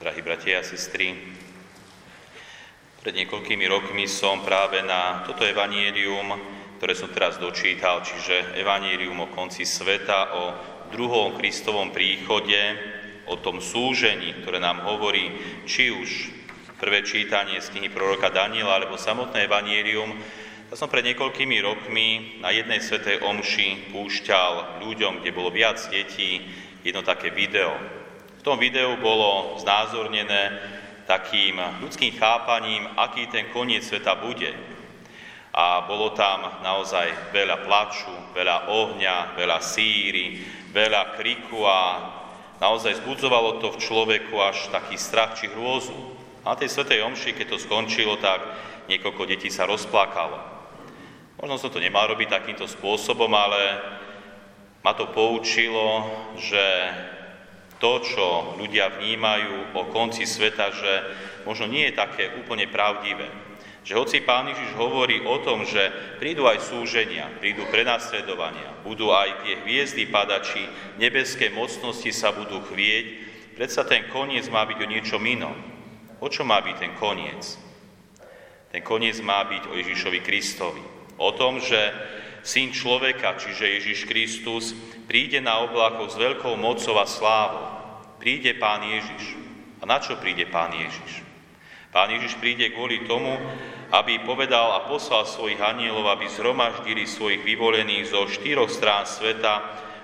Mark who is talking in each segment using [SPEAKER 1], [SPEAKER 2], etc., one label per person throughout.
[SPEAKER 1] Drahí bratia a sestry, pred niekoľkými rokmi som práve na toto evanielium, ktoré som teraz dočítal, čiže evanielium o konci sveta, o druhom Kristovom príchode, o tom súžení, ktoré nám hovorí, či už prvé čítanie z knihy proroka Daniela, alebo samotné evanielium, ja som pred niekoľkými rokmi na jednej svetej omši púšťal ľuďom, kde bolo viac detí, jedno také video. V tom videu bolo znázornené takým ľudským chápaním, aký ten koniec sveta bude. A bolo tam naozaj veľa plaču, veľa ohňa, veľa síry, veľa kriku a naozaj zbudzovalo to v človeku až taký strach či hrôzu. A na tej svetej omši, keď to skončilo, tak niekoľko detí sa rozplakalo. Možno som to nemal robiť takýmto spôsobom, ale ma to poučilo, že to, čo ľudia vnímajú o konci sveta, že možno nie je také úplne pravdivé. Že hoci Pán Ježiš hovorí o tom, že prídu aj súženia, prídu prenasledovania, budú aj tie hviezdy padači, nebeské mocnosti sa budú chvieť, predsa ten koniec má byť o niečom inom. O čo má byť ten koniec? Ten koniec má byť o Ježišovi Kristovi. O tom, že Syn človeka, čiže Ježiš Kristus, príde na oblakoch s veľkou mocou a slávou. Príde Pán Ježiš. A na čo príde Pán Ježiš? Pán Ježiš príde kvôli tomu, aby povedal a poslal svojich anielov, aby zhromaždili svojich vyvolených zo štyroch strán sveta,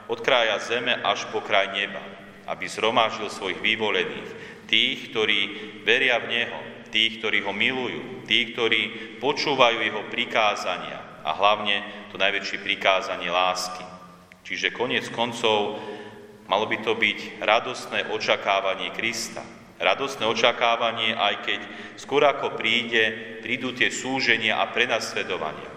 [SPEAKER 1] od kraja zeme až po kraj neba. Aby zhromaždil svojich vyvolených, tých, ktorí veria v Neho, tých, ktorí ho milujú, tých, ktorí počúvajú jeho prikázania a hlavne to najväčšie prikázanie lásky. Čiže koniec koncov malo by to byť radostné očakávanie Krista. Radostné očakávanie, aj keď skôr ako príde, prídu tie súženia a prenasledovania.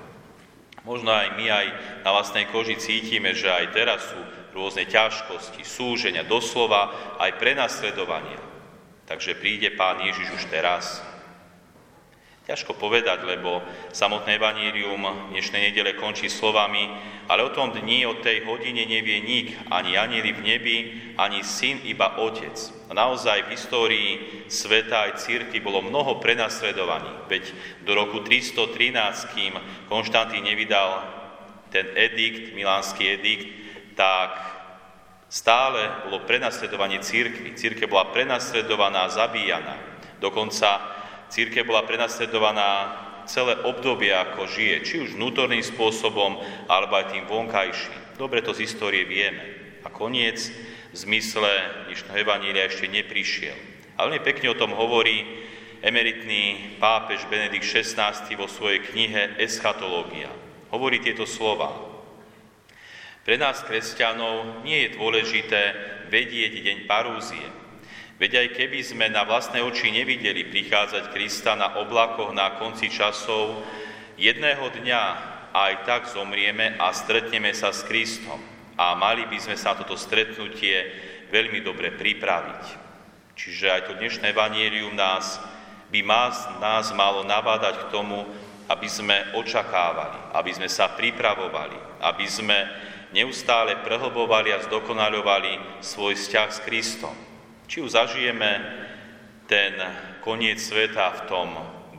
[SPEAKER 1] Možno aj my aj na vlastnej koži cítime, že aj teraz sú rôzne ťažkosti, súženia, doslova aj prenasledovania. Takže príde Pán Ježiš už teraz. Ťažko povedať, lebo samotné evanílium dnešnej nedele končí slovami, ale o tom dni, o tej hodine nevie nik, ani anieli v nebi, ani syn, iba otec. A naozaj v histórii sveta aj círky bolo mnoho prenasledovaní, veď do roku 313, kým Konštantín nevydal ten edikt, milánsky edikt, tak stále bolo prenasledovanie církvy. Círke bola prenasledovaná, zabíjana. Dokonca Církev bola prenasledovaná celé obdobie, ako žije, či už vnútorným spôsobom, alebo aj tým vonkajším. Dobre to z histórie vieme. A koniec v zmysle dnešného Evanília ešte neprišiel. A veľmi pekne o tom hovorí emeritný pápež Benedikt XVI vo svojej knihe Eschatológia. Hovorí tieto slova. Pre nás, kresťanov, nie je dôležité vedieť deň parúzie, Veď aj keby sme na vlastné oči nevideli prichádzať Krista na oblakoch na konci časov, jedného dňa aj tak zomrieme a stretneme sa s Kristom. A mali by sme sa toto stretnutie veľmi dobre pripraviť. Čiže aj to dnešné evanielium nás by nás malo nabádať k tomu, aby sme očakávali, aby sme sa pripravovali, aby sme neustále prehlbovali a zdokonaľovali svoj vzťah s Kristom. Či už zažijeme ten koniec sveta v tom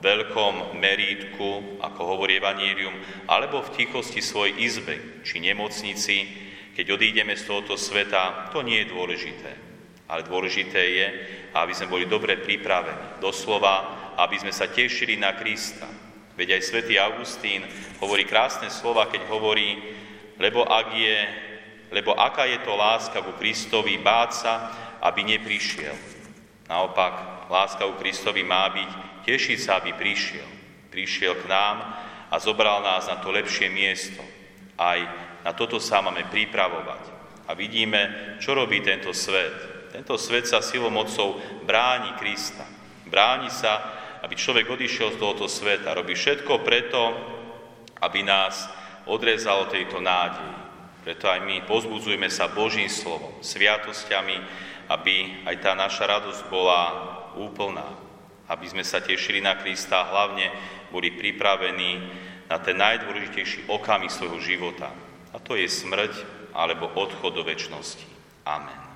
[SPEAKER 1] veľkom merítku, ako hovorí Evangelium, alebo v tichosti svojej izbe, či nemocnici, keď odídeme z tohoto sveta, to nie je dôležité. Ale dôležité je, aby sme boli dobre pripravení. Doslova, aby sme sa tešili na Krista. Veď aj svätý Augustín hovorí krásne slova, keď hovorí, lebo, ak je, lebo aká je to láska ku Kristovi, báť sa, aby neprišiel. Naopak, láska u Kristovi má byť tešiť sa, aby prišiel. Prišiel k nám a zobral nás na to lepšie miesto. Aj na toto sa máme pripravovať. A vidíme, čo robí tento svet. Tento svet sa silou mocou bráni Krista. Bráni sa, aby človek odišiel z tohoto sveta. Robí všetko preto, aby nás odrezalo tejto nádeji. Preto aj my pozbudzujeme sa Božím slovom, sviatosťami, aby aj tá naša radosť bola úplná, aby sme sa tešili na Krista a hlavne boli pripravení na ten najdôležitejší okamih svojho života. A to je smrť alebo odchod do väčšnosti. Amen.